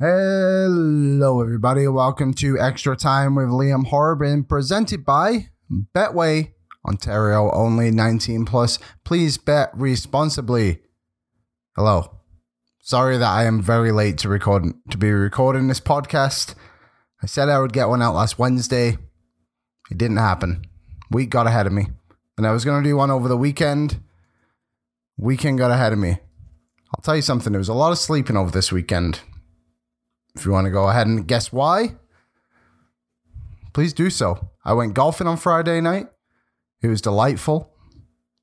Hello, everybody. Welcome to Extra Time with Liam Horrobin, presented by Betway, Ontario only 19 plus. Please bet responsibly. Hello. Sorry that I am very late to record to be recording this podcast. I said I would get one out last Wednesday. It didn't happen. Week got ahead of me. And I was going to do one over the weekend. Weekend got ahead of me. I'll tell you something, there was a lot of sleeping over this weekend. If you want to go ahead and guess why, please do so. I went golfing on Friday night. It was delightful.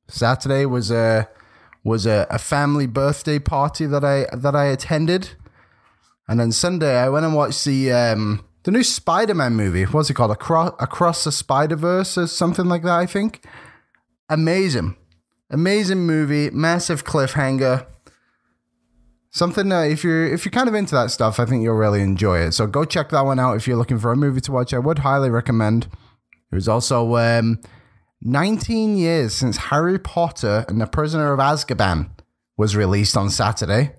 Saturday was a was a, a family birthday party that I that I attended, and then Sunday I went and watched the um, the new Spider Man movie. What's it called? Across Across the Spider Verse or something like that. I think. Amazing, amazing movie. Massive cliffhanger something that if you're if you're kind of into that stuff, I think you'll really enjoy it. So go check that one out if you're looking for a movie to watch. I would highly recommend. It was also um, 19 years since Harry Potter and the Prisoner of Azkaban was released on Saturday.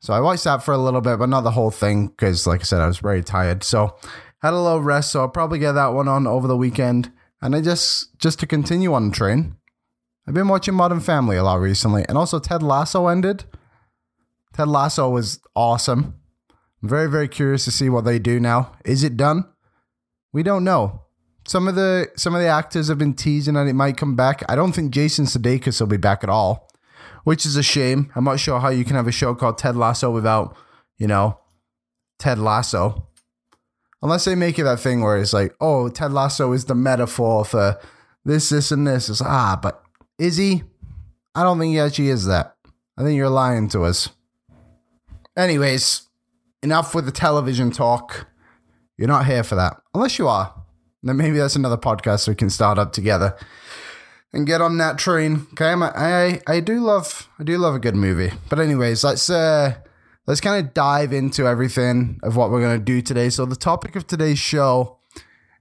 So I watched that for a little bit, but not the whole thing because, like I said, I was very tired. So had a little rest. So I'll probably get that one on over the weekend. And I just just to continue on the train, I've been watching Modern Family a lot recently, and also Ted Lasso ended. Ted Lasso was awesome. I'm very, very curious to see what they do now. Is it done? We don't know. Some of the some of the actors have been teasing that it might come back. I don't think Jason Sudeikis will be back at all, which is a shame. I'm not sure how you can have a show called Ted Lasso without, you know, Ted Lasso. Unless they make it that thing where it's like, oh, Ted Lasso is the metaphor for this, this, and this. It's ah, but is he? I don't think he actually is that. I think you're lying to us. Anyways, enough with the television talk. You're not here for that. Unless you are. Then maybe that's another podcast we can start up together and get on that train. Okay, I I do love I do love a good movie. But anyways, let's uh let's kind of dive into everything of what we're gonna do today. So the topic of today's show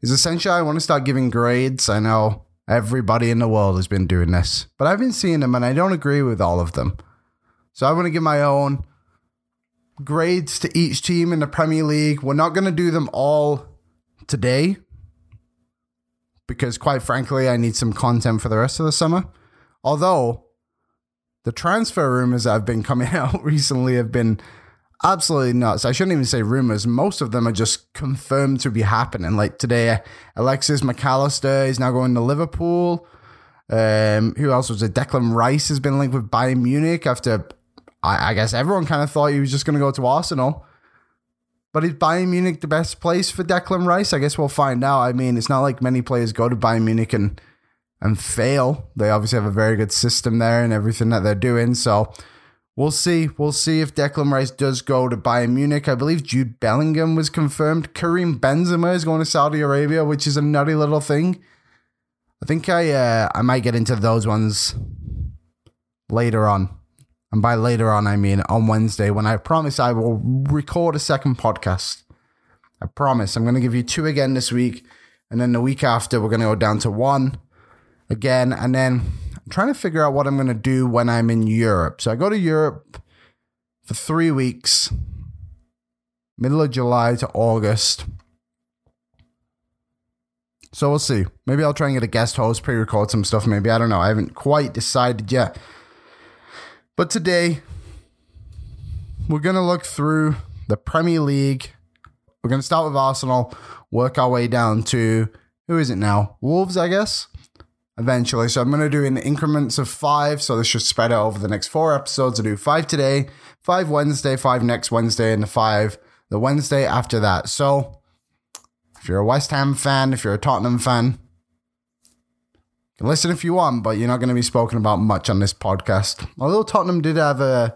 is essentially I want to start giving grades. I know everybody in the world has been doing this, but I've been seeing them and I don't agree with all of them. So I want to give my own grades to each team in the Premier League. We're not going to do them all today because, quite frankly, I need some content for the rest of the summer. Although the transfer rumors that have been coming out recently have been absolutely nuts. I shouldn't even say rumors. Most of them are just confirmed to be happening. Like today, Alexis Mac Allister is now going to Liverpool. Um, who else was it? Declan Rice has been linked with Bayern Munich after I, I guess everyone kind of thought he was just going to go to Arsenal. But is Bayern Munich the best place for Declan Rice? I guess we'll find out. I mean, it's not like many players go to Bayern Munich and and fail. They obviously have a very good system there and everything that they're doing. So we'll see. We'll see if Declan Rice does go to Bayern Munich. I believe Jude Bellingham was confirmed. Karim Benzema is going to Saudi Arabia, which is a nutty little thing. I think I uh, I might get into those ones later on. And by later on, I mean on Wednesday when I promise I will record a second podcast. I promise. I'm going to give you two again this week. And then the week after, we're going to go down to one again. And then I'm trying to figure out what I'm going to do when I'm in Europe. So I go to Europe for three weeks, middle of July to August. So we'll see. Maybe I'll try and get a guest host, pre record some stuff. Maybe. I don't know. I haven't quite decided yet. But today, we're going to look through the Premier League. We're going to start with Arsenal, work our way down to who is it now? Wolves, I guess. Eventually, so I'm going to do in increments of five. So this should spread out over the next four episodes. I'll do five today, five Wednesday, five next Wednesday, and the five the Wednesday after that. So if you're a West Ham fan, if you're a Tottenham fan, listen if you want, but you're not going to be spoken about much on this podcast. Although Tottenham did have a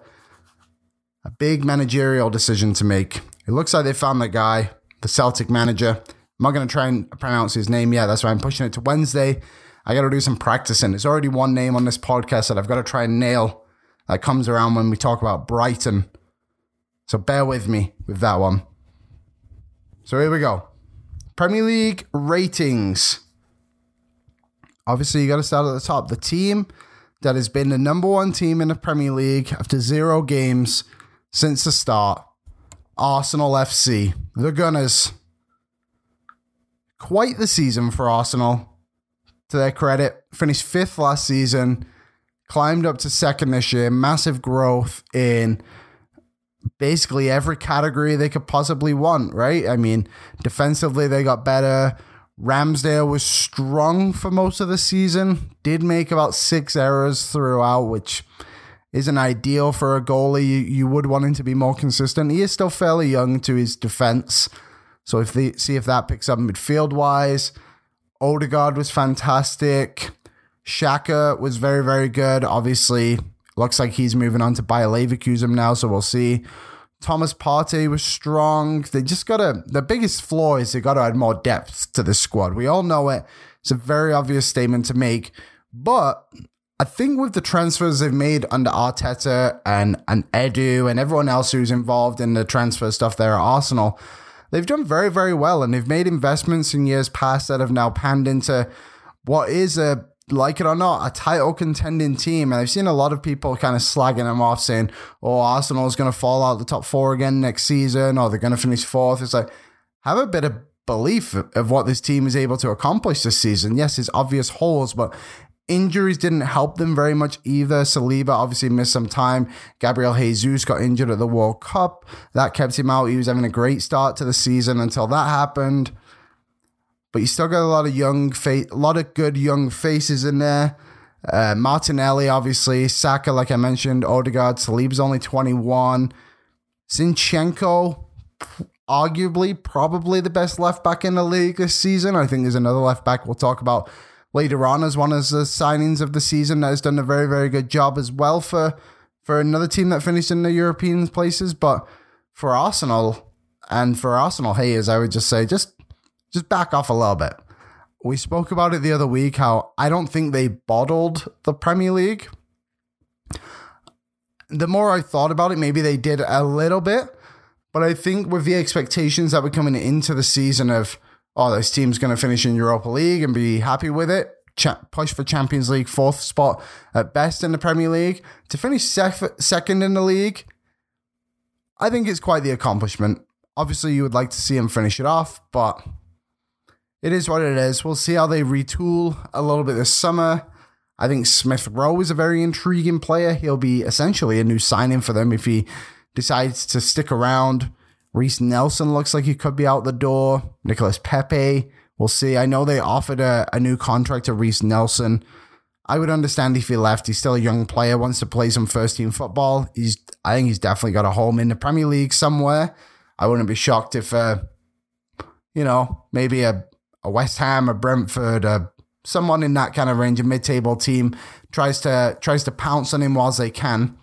a big managerial decision to make. It looks like they found the guy, the Celtic manager. I'm not going to try and pronounce his name yet. That's why I'm pushing it to Wednesday. I got to do some practicing. There's already one name on this podcast that I've got to try and nail that comes around when we talk about Brighton. So bear with me with that one. So here we go. Premier League ratings. Obviously, you got to start at the top. The team that has been the number one team in the Premier League after zero games since the start Arsenal FC, the Gunners. Quite the season for Arsenal. To their credit, finished fifth last season, climbed up to second this year, massive growth in basically every category they could possibly want, right? I mean, defensively, they got better. Ramsdale was strong for most of the season, did make about six errors throughout, which isn't ideal for a goalie. You, you would want him to be more consistent. He is still fairly young to his defense. So if they see if that picks up midfield wise, Odegaard was fantastic. Xhaka was very, very good. Obviously, looks like he's moving on to Bayer Leverkusen now, so we'll see. Thomas Partey was strong. They just got to, the biggest flaw is they got to add more depth to the squad. We all know it. It's a very obvious statement to make. But I think with the transfers they've made under Arteta and, and Edu and everyone else who's involved in the transfer stuff there at Arsenal, they've done very, very well. And they've made investments in years past that have now panned into what is a, like it or not, a title contending team. And I've seen a lot of people kind of slagging them off saying, oh, Arsenal is going to fall out the top four again next season or they're going to finish fourth. It's like, have a bit of belief of what this team is able to accomplish this season. Yes, it's obvious holes, but Injuries didn't help them very much either. Saliba obviously missed some time. Gabriel Jesus got injured at the World Cup. That kept him out. He was having a great start to the season until that happened. But you still got a lot of young face, a lot of good young faces in there. Uh, Martinelli, obviously, Saka, like I mentioned, Odegaard, Saliba's only 21. Zinchenko, arguably, probably the best left back in the league this season. I think there's another left back we'll talk about later on as one of the signings of the season that has done a very, very good job as well for for another team that finished in the European places. But for Arsenal and for Arsenal haters, I would just say just just back off a little bit. We spoke about it the other week how I don't think they bottled the Premier League. The more I thought about it, maybe they did a little bit. But I think with the expectations that were coming into the season of oh, this team's going to finish in Europa League and be happy with it. Push for Champions League, fourth spot at best in the Premier League. To finish sef- second in the league, I think it's quite the accomplishment. Obviously, you would like to see him finish it off, but it is what it is. We'll see how they retool a little bit this summer. I think Smith Rowe is a very intriguing player. He'll be essentially a new signing for them if he decides to stick around. Reiss Nelson looks like he could be out the door. Nicholas Pepe, we'll see. I know they offered a, a new contract to Reiss Nelson. I would understand if he left. He's still a young player, wants to play some first team football. He's, I think he's definitely got a home in the Premier League somewhere. I wouldn't be shocked if, uh, you know, maybe a, a West Ham, a Brentford, a, someone in that kind of range, a mid-table team tries to tries to pounce on him whilst they can.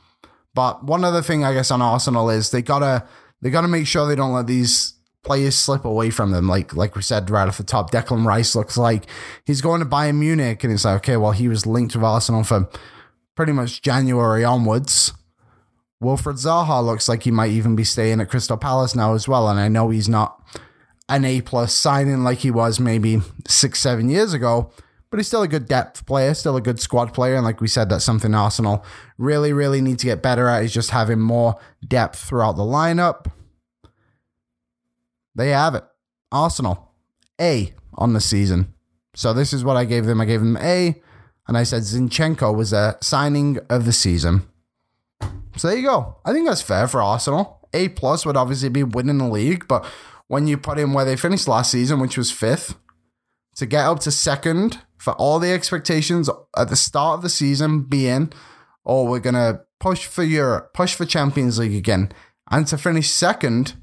But one other thing, I guess, on Arsenal is they gotta they got to make sure they don't let these players slip away from them. Like like we said right off the top, Declan Rice looks like he's going to Bayern Munich, and it's like okay, well he was linked with Arsenal for pretty much January onwards. Wilfried Zaha looks like he might even be staying at Crystal Palace now as well, and I know he's not an A plus signing like he was maybe six seven years ago. But he's still a good depth player, still a good squad player. And like we said, that's something Arsenal really, really need to get better at is just having more depth throughout the lineup. They have it. Arsenal, A on the season. So this is what I gave them. I gave them A, and I said Zinchenko was a signing of the season. So there you go. I think that's fair for Arsenal. A plus would obviously be winning the league, but when you put in where they finished last season, which was fifth, to get up to second for all the expectations at the start of the season being, oh, we're gonna push for Europe, push for Champions League again, and to finish second,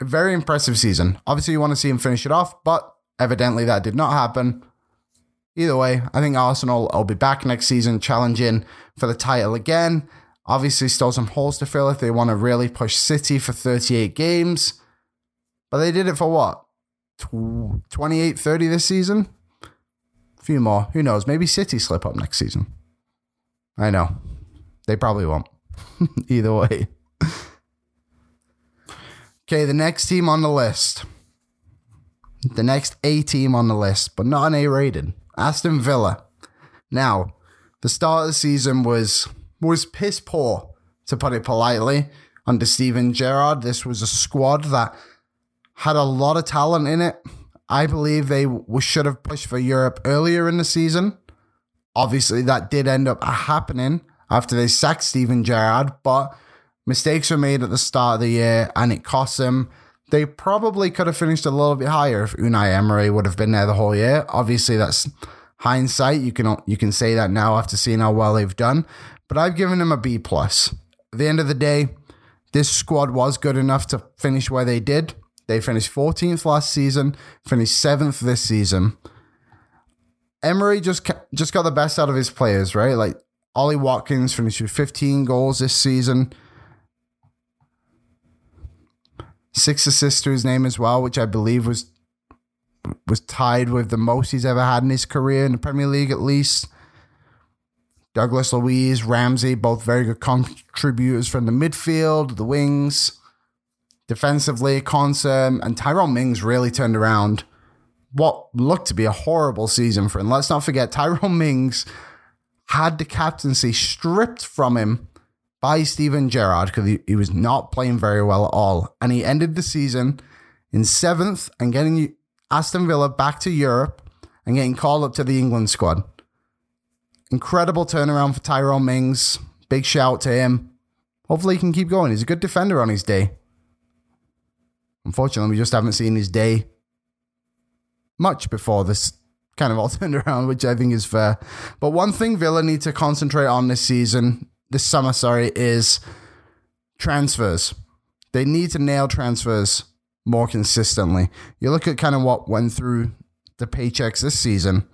a very impressive season. Obviously, you want to see him finish it off, but evidently that did not happen. Either way, I think Arsenal will be back next season challenging for the title again. Obviously, still some holes to fill if they want to really push City for 38 games. But they did it for what? 28 30 this season? A few more. Who knows? Maybe City slip up next season. I know. They probably won't. Either way. okay, the next team on the list. The next A team on the list, but not an A rated. Aston Villa. Now, the start of the season was was piss poor, to put it politely, under Steven Gerrard. This was a squad that had a lot of talent in it. I believe they should have pushed for Europe earlier in the season. Obviously, that did end up happening after they sacked Steven Gerrard, but mistakes were made at the start of the year and it cost them. They probably could have finished a little bit higher if Unai Emery would have been there the whole year. Obviously, that's hindsight. You can you can say that now after seeing how well they've done but I've given him a B plus. At the end of the day, this squad was good enough to finish where they did. They finished 14th last season, finished seventh this season. Emery just just got the best out of his players, right? Like Ollie Watkins finished with 15 goals this season. Six assists to his name as well, which I believe was was tied with the most he's ever had in his career in the Premier League, at least. Douglas Luiz, Ramsey, both very good contributors from the midfield, the wings. Defensively, Konsa and Tyrone Mings really turned around what looked to be a horrible season for him. Let's not forget, Tyrone Mings had the captaincy stripped from him by Steven Gerrard because he, he was not playing very well at all. And he ended the season in seventh and getting Aston Villa back to Europe and getting called up to the England squad. Incredible turnaround for Tyrone Mings. Big shout to him. Hopefully he can keep going. He's a good defender on his day. Unfortunately, we just haven't seen his day much before this kind of all turned around, which I think is fair. But one thing Villa need to concentrate on this season, this summer, sorry, is transfers. They need to nail transfers more consistently. You look at kind of what went through the paychecks this season.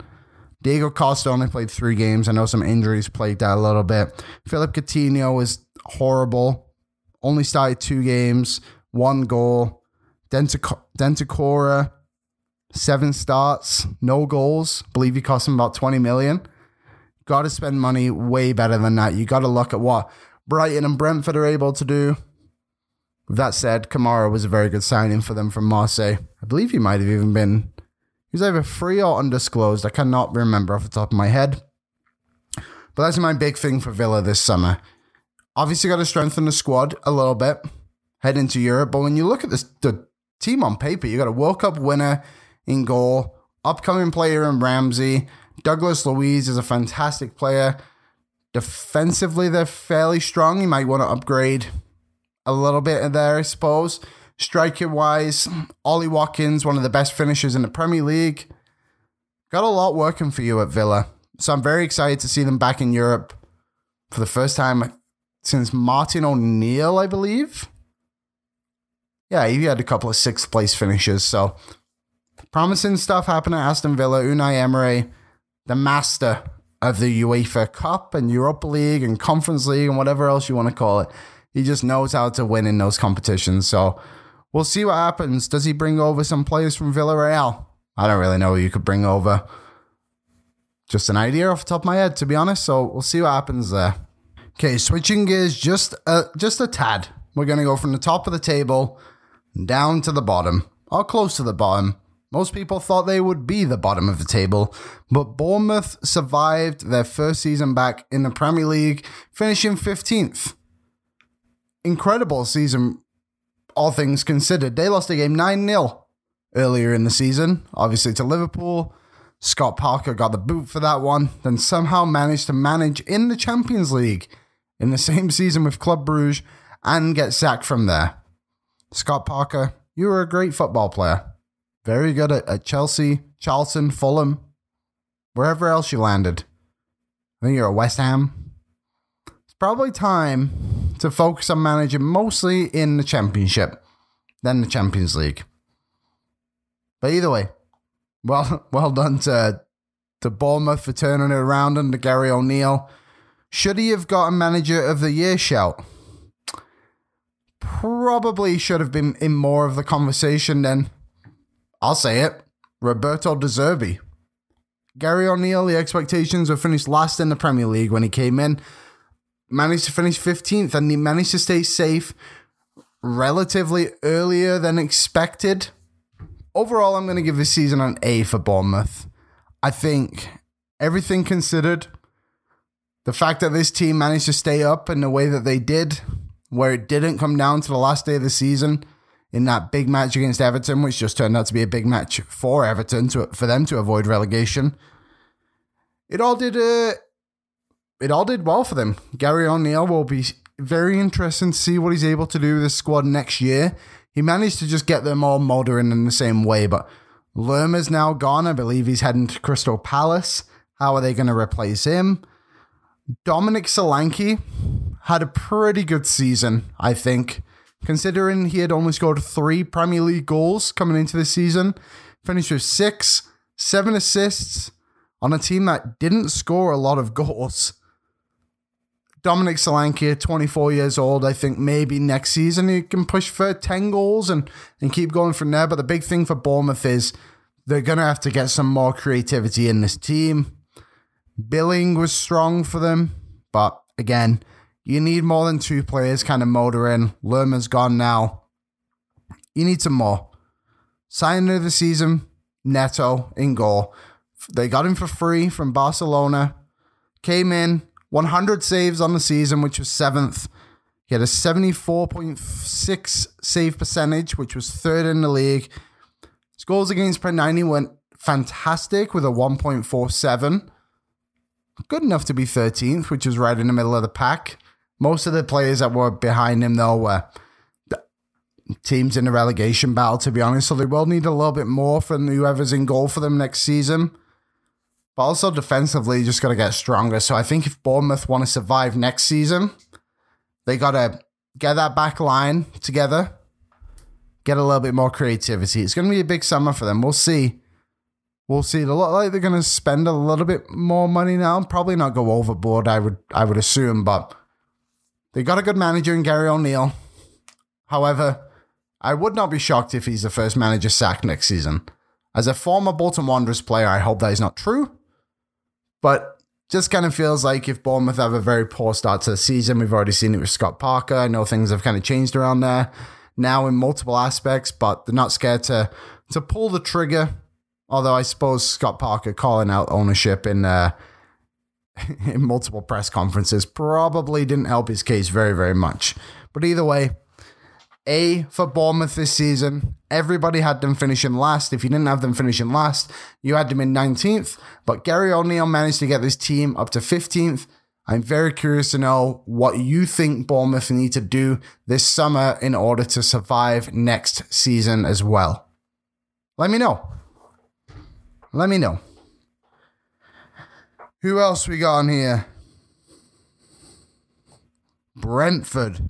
Diego Costa only played three games. I know some injuries played that a little bit. Philippe Coutinho was horrible. Only started two games, one goal. Dendoncker, seven starts, no goals. believe he cost him about 20 million. Got to spend money way better than that. You got to look at what Brighton and Brentford are able to do. That said, Kamara was a very good signing for them from Marseille. I believe he might have even been He's either free or undisclosed. I cannot remember off the top of my head. But that's my big thing for Villa this summer. Obviously, got to strengthen the squad a little bit, head into Europe. But when you look at this, the team on paper, you got a World Cup winner in goal, upcoming player in Ramsey. Douglas Luiz is a fantastic player. Defensively, they're fairly strong. You might want to upgrade a little bit there, I suppose. Striker wise, Ollie Watkins, one of the best finishers in the Premier League. Got a lot working for you at Villa. So I'm very excited to see them back in Europe for the first time since Martin O'Neill, I believe. Yeah, he had a couple of sixth place finishes. So promising stuff happening at Aston Villa. Unai Emery, the master of the UEFA Cup and Europa League and Conference League and whatever else you want to call it. He just knows how to win in those competitions. So we'll see what happens. Does he bring over some players from Villarreal? I don't really know who you could bring over. Just an idea off the top of my head, to be honest. So we'll see what happens there. Okay, switching gears just a, just a tad. We're going to go from the top of the table down to the bottom, or close to the bottom. Most people thought they would be the bottom of the table, but Bournemouth survived their first season back in the Premier League, finishing 15th. Incredible season all things considered. They lost a game 9 0 earlier in the season, obviously to Liverpool. Scott Parker got the boot for that one, then somehow managed to manage in the Champions League in the same season with Club Bruges and get sacked from there. Scott Parker, you were a great football player. Very good at, at Chelsea, Charlton, Fulham, wherever else you landed. I think you're at West Ham. It's probably time to focus on managing mostly in the Championship, then the Champions League. But either way, well, well done to to Bournemouth for turning it around under Gary O'Neill. Should he have got a Manager of the Year shout? Probably should have been in more of the conversation then. I'll say it. Roberto De Zerbi. Gary O'Neill, the expectations were finished last in the Premier League when he came in. Managed to finish 15th and he managed to stay safe relatively earlier than expected. Overall, I'm going to give this season an A for Bournemouth. I think everything considered, the fact that this team managed to stay up in the way that they did, where it didn't come down to the last day of the season in that big match against Everton, which just turned out to be a big match for Everton to for them to avoid relegation. It all did uh, it all did well for them. Gary O'Neill will be very interesting to see what he's able to do with this squad next year. He managed to just get them all motoring in the same way, but Lerma's now gone. I believe he's heading to Crystal Palace. How are they going to replace him? Dominic Solanke had a pretty good season, I think, considering he had only scored three Premier League goals coming into the season. Finished with six, seven assists on a team that didn't score a lot of goals. Dominic Solanke, 24 years old. I think maybe next season he can push for 10 goals and, and keep going from there. But the big thing for Bournemouth is they're going to have to get some more creativity in this team. Billing was strong for them, but again, you need more than two players kind of motoring. Lerma's gone now. You need some more. Signing of the season, Neto in goal. They got him for free from Barcelona. Came in, 100 saves on the season, which was seventh. He had a 74.6 save percentage, which was third in the league. His goals against per 90 went fantastic with a 1.47. Good enough to be 13th, which was right in the middle of the pack. Most of the players that were behind him, though, were teams in the relegation battle, to be honest. So they will need a little bit more from whoever's in goal for them next season. But also defensively, just got to get stronger. So I think if Bournemouth want to survive next season, they got to get that back line together, get a little bit more creativity. It's going to be a big summer for them. We'll see. We'll see. It look like they're going to spend a little bit more money now. Probably not go overboard. I would. I would assume, but they got a good manager in Gary O'Neill. However, I would not be shocked if he's the first manager sacked next season. As a former Bolton Wanderers player, I hope that is not true. But just kind of feels like if Bournemouth have a very poor start to the season, we've already seen it with Scott Parker. I know things have kind of changed around there now in multiple aspects, but they're not scared to to pull the trigger. Although I suppose Scott Parker calling out ownership in uh, in multiple press conferences probably didn't help his case very very much. But either way, a for Bournemouth this season. Everybody had them finishing last. If you didn't have them finishing last, you had them in 19th. But Gary O'Neill managed to get this team up to 15th. I'm very curious to know what you think Bournemouth need to do this summer in order to survive next season as well. Let me know. Let me know. Who else we got on here? Brentford.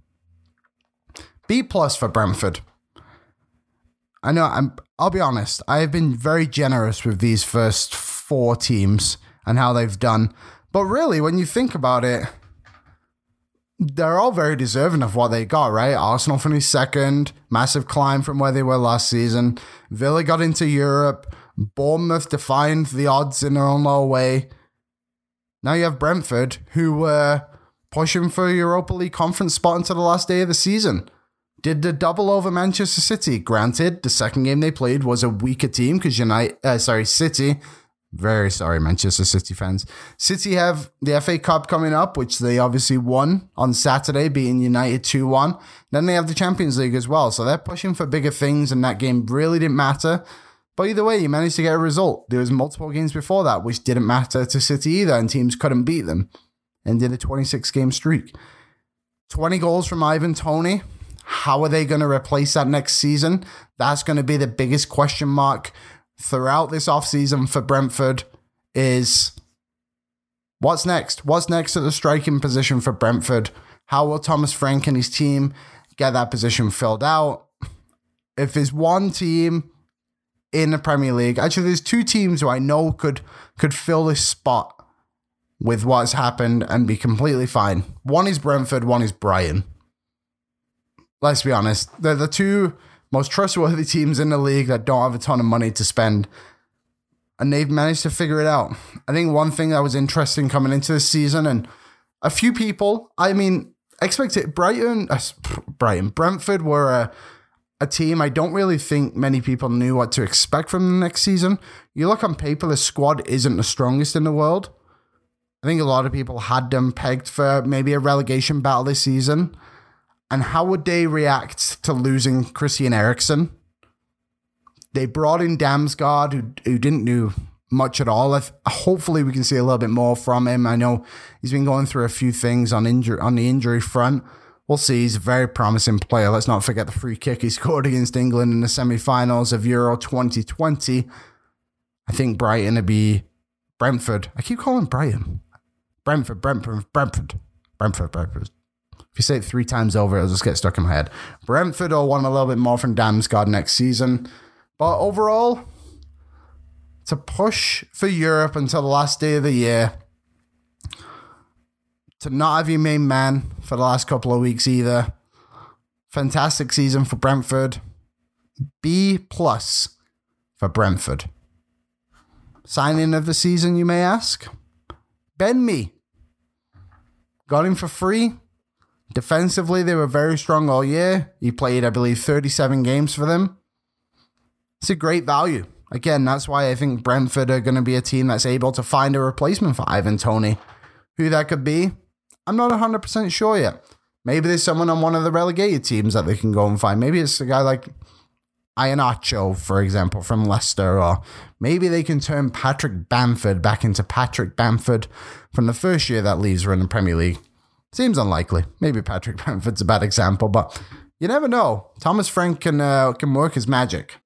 B plus for Brentford. I know I'm I'll be honest, I have been very generous with these first four teams and how they've done. But really, when you think about it, they're all very deserving of what they got, right? Arsenal finished second, massive climb from where they were last season. Villa got into Europe. Bournemouth defined the odds in their own little way. Now you have Brentford, who were pushing for a Europa League conference spot until the last day of the season. Did the double over Manchester City? Granted, the second game they played was a weaker team because United, uh, sorry, City. Very sorry, Manchester City fans. City have the FA Cup coming up, which they obviously won on Saturday, beating United 2 1. Then they have the Champions League as well. So they're pushing for bigger things, and that game really didn't matter. But either way, you managed to get a result. There was multiple games before that, which didn't matter to City either, and teams couldn't beat them. And did a 26 game streak. 20 goals from Ivan Toney. How are they going to replace that next season? That's going to be the biggest question mark throughout this offseason for Brentford is what's next? What's next at the striking position for Brentford? How will Thomas Frank and his team get that position filled out? If there's one team in the Premier League, actually there's two teams who I know could could fill this spot with what's happened and be completely fine. One is Brentford, one is Brighton. Let's be honest, they're the two most trustworthy teams in the league that don't have a ton of money to spend. And they've managed to figure it out. I think one thing that was interesting coming into this season, and a few people, I mean, expected Brighton, uh, Brighton, Brentford were a, a team I don't really think many people knew what to expect from the next season. You look on paper, the squad isn't the strongest in the world. I think a lot of people had them pegged for maybe a relegation battle this season. And how would they react to losing Christian Eriksen? They brought in Damsgaard, who, who didn't do much at all. If, hopefully, we can see a little bit more from him. I know he's been going through a few things on injury on the injury front. We'll see. He's a very promising player. Let's not forget the free kick he scored against England in the semi-finals of Euro 2020. I think Brighton to be Brentford. I keep calling Brighton. Brentford, Brentford, Brentford, Brentford, Brentford. If you say it three times over, it'll just get stuck in my head. Brentford will want a little bit more from Damsgaard next season. But overall, to push for Europe until the last day of the year, to not have your main man for the last couple of weeks either. Fantastic season for Brentford. B plus for Brentford. Signing of the season, you may ask? Ben Mee. Got him for free. Defensively, they were very strong all year. He played, I believe, 37 games for them. It's a great value. Again, that's why I think Brentford are going to be a team that's able to find a replacement for Ivan Toney. Who that could be, I'm not 100% sure yet. Maybe there's someone on one of the relegated teams that they can go and find. Maybe it's a guy like Iheanacho, for example, from Leicester, or maybe they can turn Patrick Bamford back into Patrick Bamford from the first year that Leeds were in the Premier League. Seems unlikely. Maybe Patrick Bamford's a bad example, but you never know. Thomas Frank can uh, can work his magic.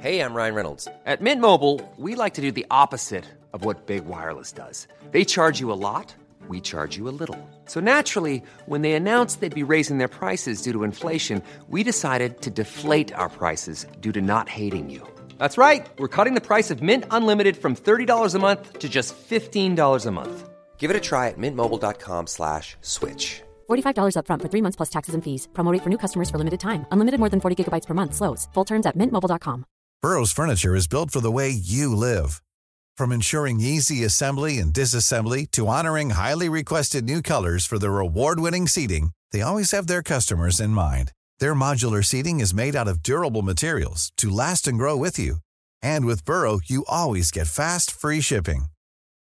Hey, I'm Ryan Reynolds. At Mint Mobile, we like to do the opposite of what Big Wireless does. They charge you a lot, we charge you a little. So naturally, when they announced they'd be raising their prices due to inflation, we decided to deflate our prices due to not hating you. That's right. We're cutting the price of Mint Unlimited from $30 a month to just $15 a month. Give it a try at mintmobile.com slash switch. $45 upfront for three months plus taxes and fees. Promo rate for new customers for limited time. Unlimited more than 40 gigabytes per month. Slows. Full terms at mintmobile.com. Burrow's furniture is built for the way you live. From ensuring easy assembly and disassembly to honoring highly requested new colors for their award-winning seating, they always have their customers in mind. Their modular seating is made out of durable materials to last and grow with you. And with Burrow, you always get fast, free shipping.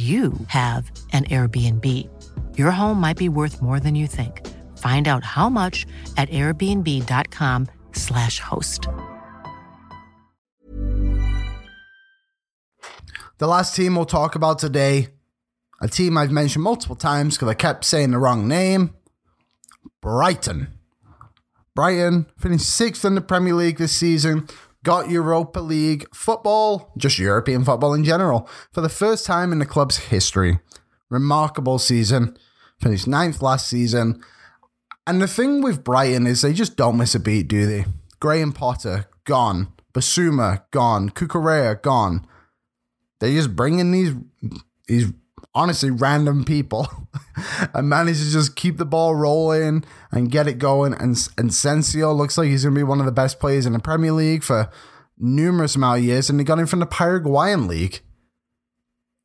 you have an Airbnb. Your home might be worth more than you think. Find out how much at airbnb.com/slash host. The last team we'll talk about today, a team I've mentioned multiple times because I kept saying the wrong name Brighton. Brighton finished sixth in the Premier League this season, got Europa League football, just European football in general, for the first time in the club's history. Remarkable season. Finished ninth last season. And the thing with Brighton is they just don't miss a beat, do they? Graham Potter, gone. Bissouma, gone. Cucurella, gone. They're just bring in these, these honestly random people and managed to just keep the ball rolling and get it going. And and Enciso looks like he's going to be one of the best players in the Premier League for numerous amount of years, and he got him from the Paraguayan league.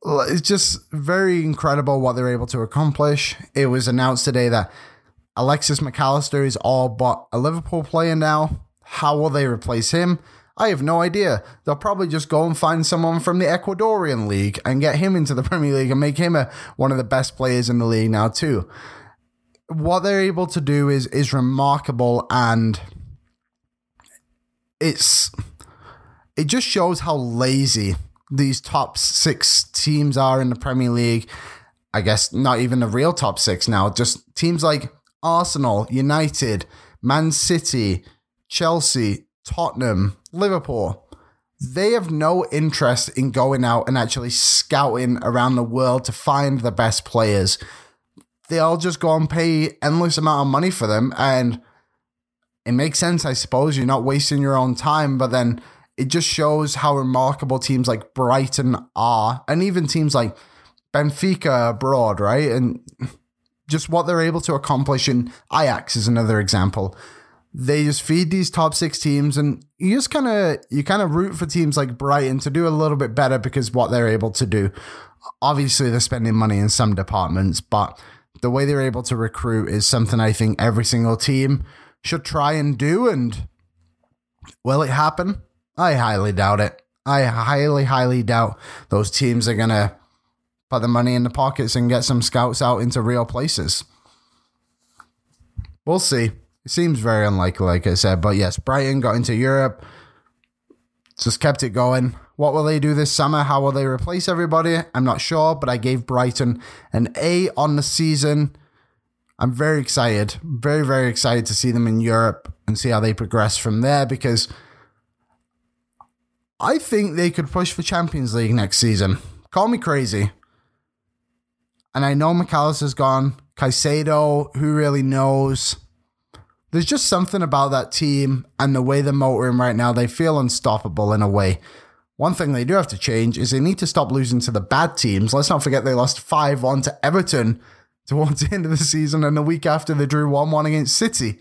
It's just very incredible what they're able to accomplish. It was announced today that Alexis Mac Allister is all but a Liverpool player now. How will they replace him? I have no idea. They'll probably just go and find someone from the Ecuadorian league and get him into the Premier League and make him a, one of the best players in the league now too. What they're able to do is is remarkable and it's it just shows how lazy these top 6 teams are in the Premier League. I guess not even the real top 6 now, just teams like Arsenal, United, Man City, Chelsea, Tottenham, Liverpool, they have no interest in going out and actually scouting around the world to find the best players. They'll just go and pay endless amount of money for them and it makes sense, I suppose. You're not wasting your own time, but then it just shows how remarkable teams like Brighton are, and even teams like Benfica abroad, right? And just what they're able to accomplish. And Ajax is another example they just feed these top six teams and you just kind of you kind of root for teams like brighton to do a little bit better because what they're able to do. Obviously they're spending money in some departments but the way they're able to recruit is something i think every single team should try and do and will it happen? I highly doubt it. I highly highly doubt those teams are gonna put the money in the pockets and get some scouts out into real places. We'll see seems very unlikely, like I said. But yes, Brighton got into Europe, just kept it going. What will they do this summer? How will they replace everybody? I'm not sure, but I gave Brighton an A on the season. I'm very excited, very, very excited to see them in Europe and see how they progress from there because I think they could push for Champions League next season. Call me crazy. And I know Mac Allister's gone. Caicedo, who really knows? There's just something about that team and the way they're motoring right now. They feel unstoppable in a way. One thing they do have to change is they need to stop losing to the bad teams. Let's not forget they lost 5 1 to Everton towards the end of the season, and the week after they drew 1 1 against City.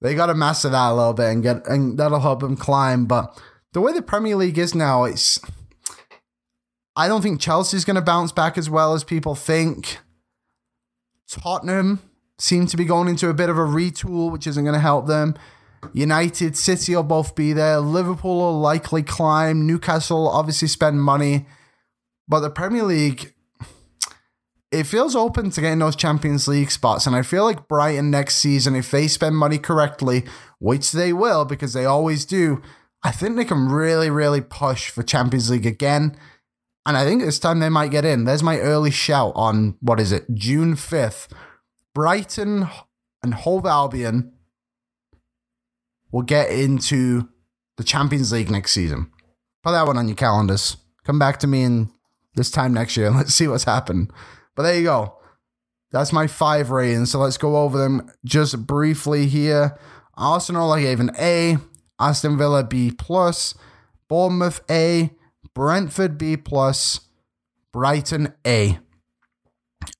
They got to master that a little bit and get, and that'll help them climb. But the way the Premier League is now, it's. I don't think Chelsea's going to bounce back as well as people think. Tottenham seem to be going into a bit of a retool, which isn't going to help them. United, City will both be there. Liverpool will likely climb. Newcastle obviously spend money. But the Premier League, it feels open to getting those Champions League spots. And I feel like Brighton next season, if they spend money correctly, which they will because they always do, I think they can really, really push for Champions League again. And I think this time they might get in. There's my early shout on, what is it, June 5th Brighton and Hove Albion will get into the Champions League next season. Put that one on your calendars. Come back to me in this time next year and let's see what's happened. But there you go. That's my five ratings. So let's go over them just briefly here. Arsenal, I gave an A. Aston Villa B plus. Bournemouth A. Brentford B plus. Brighton A.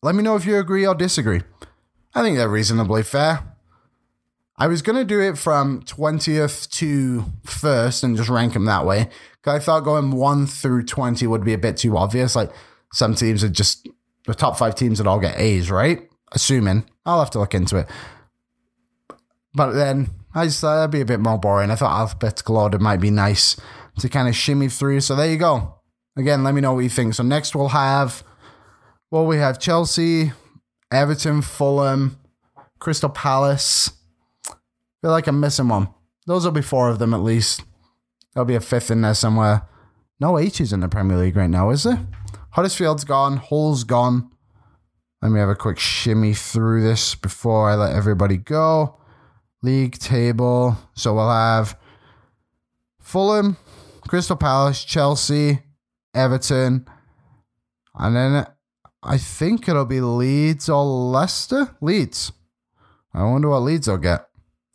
Let me know if you agree or disagree. I think they're reasonably fair. I was going to do it from 20th to first and just rank them that way. I thought going 1 through 20 would be a bit too obvious. Like some teams are just, the top five teams would all get A's, right? Assuming. I'll have to look into it. But then I just thought that'd be a bit more boring. I thought alphabetical order might be nice to kind of shimmy through. So there you go. Again, let me know what you think. So next we'll have, well, we have Chelsea, Everton, Fulham, Crystal Palace. Feel like I'm missing one. Those will be four of them at least. There'll be a fifth in there somewhere. No H's in the Premier League right now, is there? Huddersfield's gone. Hull's gone. Let me have a quick shimmy through this before I let everybody go. League table. So we'll have Fulham, Crystal Palace, Chelsea, Everton, and then I think it'll be Leeds or Leicester. Leeds. I wonder what Leeds will get.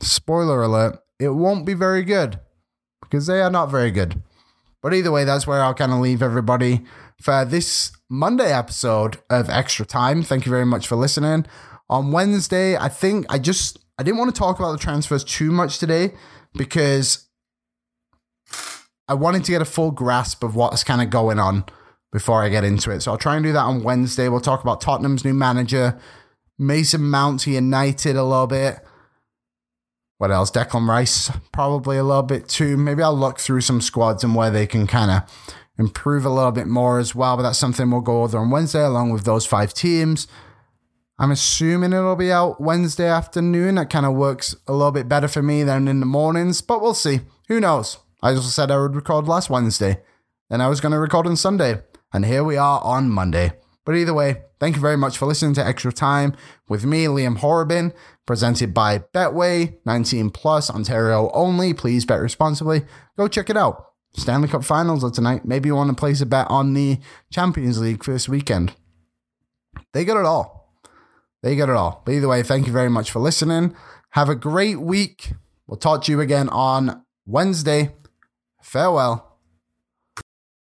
Spoiler alert, it won't be very good because they are not very good. But either way, that's where I'll kind of leave everybody for this Monday episode of Extra Time. Thank you very much for listening. On Wednesday, I think I just I didn't want to talk about the transfers too much today because I wanted to get a full grasp of what's kind of going on before I get into it. So I'll try and do that on Wednesday. We'll talk about Tottenham's new manager, Mason Mount to United a little bit. What else? Declan Rice, probably a little bit too. Maybe I'll look through some squads and where they can kind of improve a little bit more as well. But that's something we'll go over on Wednesday along with those five teams. I'm assuming it'll be out Wednesday afternoon. That kind of works a little bit better for me than in the mornings, but we'll see. Who knows? I just said I would record last Wednesday, then I was going to record on Sunday, and here we are on Monday. But either way, thank you very much for listening to Extra Time with me, Liam Horrobin, presented by Betway, 19 plus, Ontario only. Please bet responsibly. Go check it out. Stanley Cup Finals are tonight. Maybe you want to place a bet on the Champions League for this weekend. They got it all. They got it all. But either way, thank you very much for listening. Have a great week. We'll talk to you again on Wednesday. Farewell.